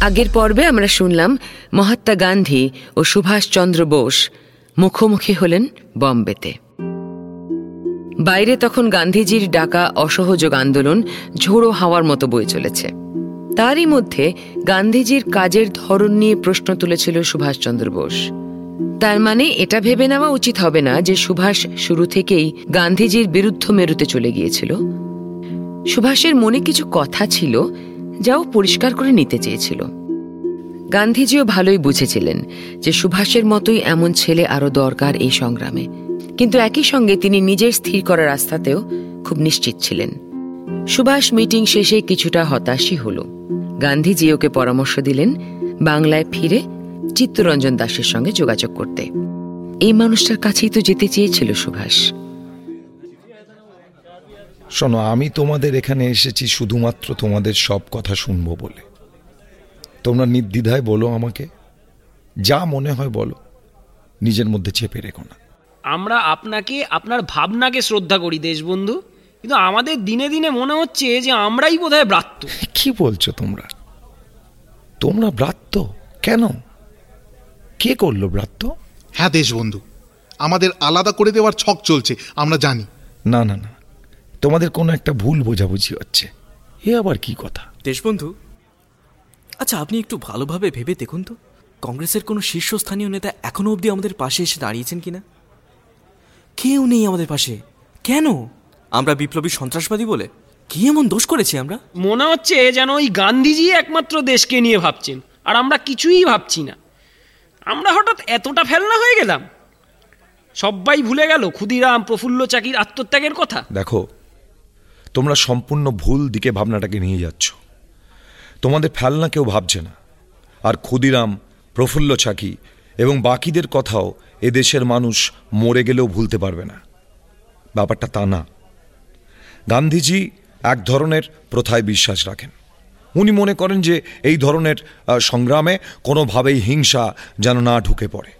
আগের পর্বে আমরা শুনলাম মহাত্মা গান্ধী ও সুভাষচন্দ্র বোস মুখোমুখি হলেন বম্বেতে। বাইরে তখন গান্ধীজির ডাকা অসহযোগ আন্দোলন ঝোড়ো হাওয়ার মতো বয়ে চলেছে। তারই মধ্যে গান্ধীজির কাজের ধরন নিয়ে প্রশ্ন তুলেছিল সুভাষচন্দ্র বোস। তার মানে এটা ভেবে নেওয়া উচিত হবে না যে সুভাষ শুরু থেকেই গান্ধীজির বিরুদ্ধ মেরুতে চলে গিয়েছিল। সুভাষের মনে কিছু কথা ছিল যাও পরিষ্কার করে নিতে চেয়েছিল। গান্ধীজিও ভালোই বুঝেছিলেন যে সুভাষের মতোই এমন ছেলে আরও দরকার এই সংগ্রামে। কিন্তু একই সঙ্গে তিনি নিজের স্থির করার রাস্তাতেও খুব নিশ্চিত ছিলেন। সুভাষ মিটিং শেষে কিছুটা হতাশই হল। গান্ধীজি ওকে পরামর্শ দিলেন বাংলায় ফিরে চিত্তরঞ্জন দাসের সঙ্গে যোগাযোগ করতে। এই মানুষটার কাছেই তো যেতে চেয়েছিল সুভাষ। শোনো আমি তোমাদের এখানে এসেছি শুধুমাত্র তোমাদের সব কথা শুনব বলে। তোমরা নির্দ্বিধায় বলো আমাকে। যা মনে হয় বলো। নিজের মধ্যে চেপে রেখো না। আমরা আপনাকে আপনার ভাবনাকে শ্রদ্ধা করি দেশবন্ধু। কিন্তু আমাদের দিনে দিনে মনে হচ্ছে যে আমরাই বোধহয় ব্রাত্য। কি বলছো তোমরা? তোমরা ব্রাত্য? কেন? কে করল ব্রাত্য? হ্যাঁ দেশবন্ধু আমাদের আলাদা করে দেওয়ার ছক চলছে আমরা জানি। না না না। তোমাদের কোনো একটা ভুল বোঝাবুঝি হচ্ছে। এ আবার কি কথা? দেশবন্ধু আচ্ছা আপনি একটু ভালোভাবে ভেবে দেখুন তো। কংগ্রেসের কোনো শীর্ষস্থানীয় নেতা এখনও অবধি আমাদের পাশে এসে দাঁড়িয়েছেন কিনা? কেউ নেই আমাদের পাশে। কেন? আমরা বিপ্লবী সন্ত্রাসবাদী বলে কি এমন দোষ করেছি আমরা? মনে হচ্ছে যেন ওই গান্ধীজি একমাত্র দেশকে নিয়ে ভাবছেন আর আমরা কিছুই ভাবছি না। আমরা হঠাৎ এতটা ফেলনা হয়ে গেলাম। সবাই ভুলে গেল ক্ষুদিরাম প্রফুল্ল চাকির আত্মত্যাগের কথা। দেখো তোমরা সম্পূর্ণ ভুল দিকে ভাবনাটাকে নিয়ে যাচ্ছ। তোমাদের ফেলনা কেউ ভাবছে না। আর ক্ষুদিরাম, প্রফুল্ল ছাকি এবং বাকিদের কথাও এদেশের মানুষ মরে গেলেও ভুলতে পারবে না। ব্যাপারটা তা না। গান্ধীজি এক ধরনের প্রথায় বিশ্বাস রাখেন। উনি মনে করেন যে এই ধরনের সংগ্রামে কোনোভাবেই হিংসা যেন না ঢুকে পড়ে।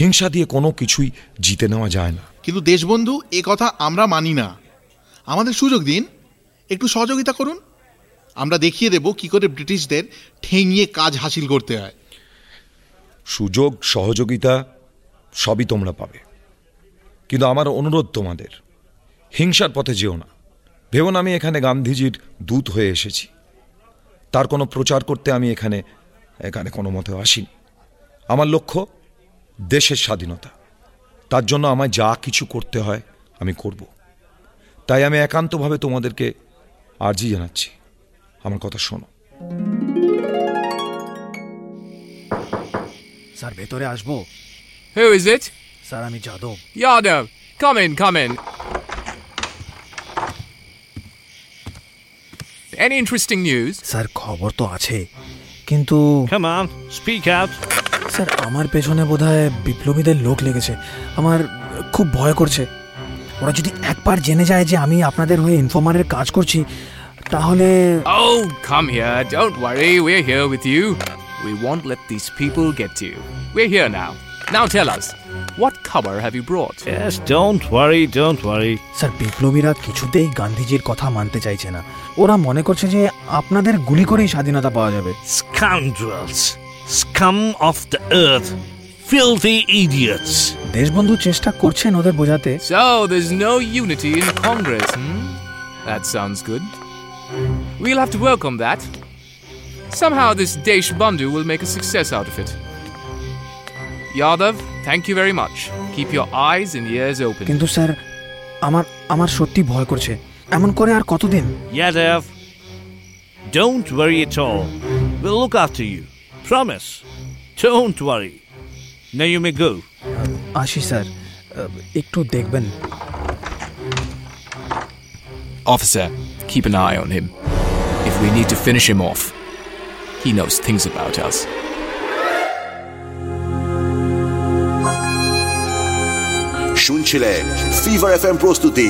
হিংসা দিয়ে কোনো কিছুই জিতে নেওয়া যায় না। কিন্তু দেশবন্ধু, এ কথা আমরা মানি না। আমাদের সুযোগ দিন। একটু সহযোগিতা করুন। আমরা দেখিয়ে দেব কি করে ব্রিটিশদের ঠেঙিয়ে কাজ হাসিল করতে হয়। সুযোগ, সহযোগিতা সবই তোমরা পাবে। কিন্তু আমার অনুরোধ তোমাদের, হিংসার পথে যেও না। ভেবো আমি এখানে গান্ধীজির দূত হয়ে এসেছি। তার কোনো প্রচার করতে আমি এখানে এখানে কোনো মতে আসিনি। আমার লক্ষ্য, দেশের স্বাধীনতা। তার জন্য আমায় যা কিছু করতে হয় আমি করব। তাই আমি একান্তভাবে তোমাদেরকে আর্জি জানাচ্ছি আমার কথা শোনো স্যার ভেতরে আসব Who is it? স্যার আমি Yadav Yadav. Come in, come in. Any interesting news? Sir খবর তো আছে কিন্তু Come on, speak out. Sir আমার পেছনে বোধহয় বিপ্লবীদের লোক লেগেছে আমার খুব ভয় করছে ওরা যদি একবার জেনে যায় যে আমি আপনাদের হয়ে ইনফর্মারের কাজ করছি তাহলে ও come here don't worry we are here with you we want let this people get you we are here now now tell us what খাবার have you brought yes don't worry don't worry sir বিপ্লবীরা কিছুতেই গান্ধীজির কথা মানতে চাইছে না। ওরা মনে করছে যে আপনাদের গুলি করেই স্বাধীনতা পাওয়া যাবে। Scoundrels scum of the earth filthy idiots. Deshbandhu চেষ্টা করছেন ওদের বোঝাতে So, there's no unity in Congress, hmm? That sounds good. We'll have to work on that. Somehow, this Desh Bandhu will make a success out of it. Yadav, thank you very much. Keep your eyes and ears open. কিন্তু sir আমার আমার সত্যি ভয় করছে এমন করে আর কতদিন Yadav, don't worry at all. We'll look after you. Promise. Don't worry. Now you may go. আসি স্যার একটু দেখবেন Officer, keep an eye on him. If we need to finish him off, he knows things about us. শুনছিলেন fever F M প্রস্তুতি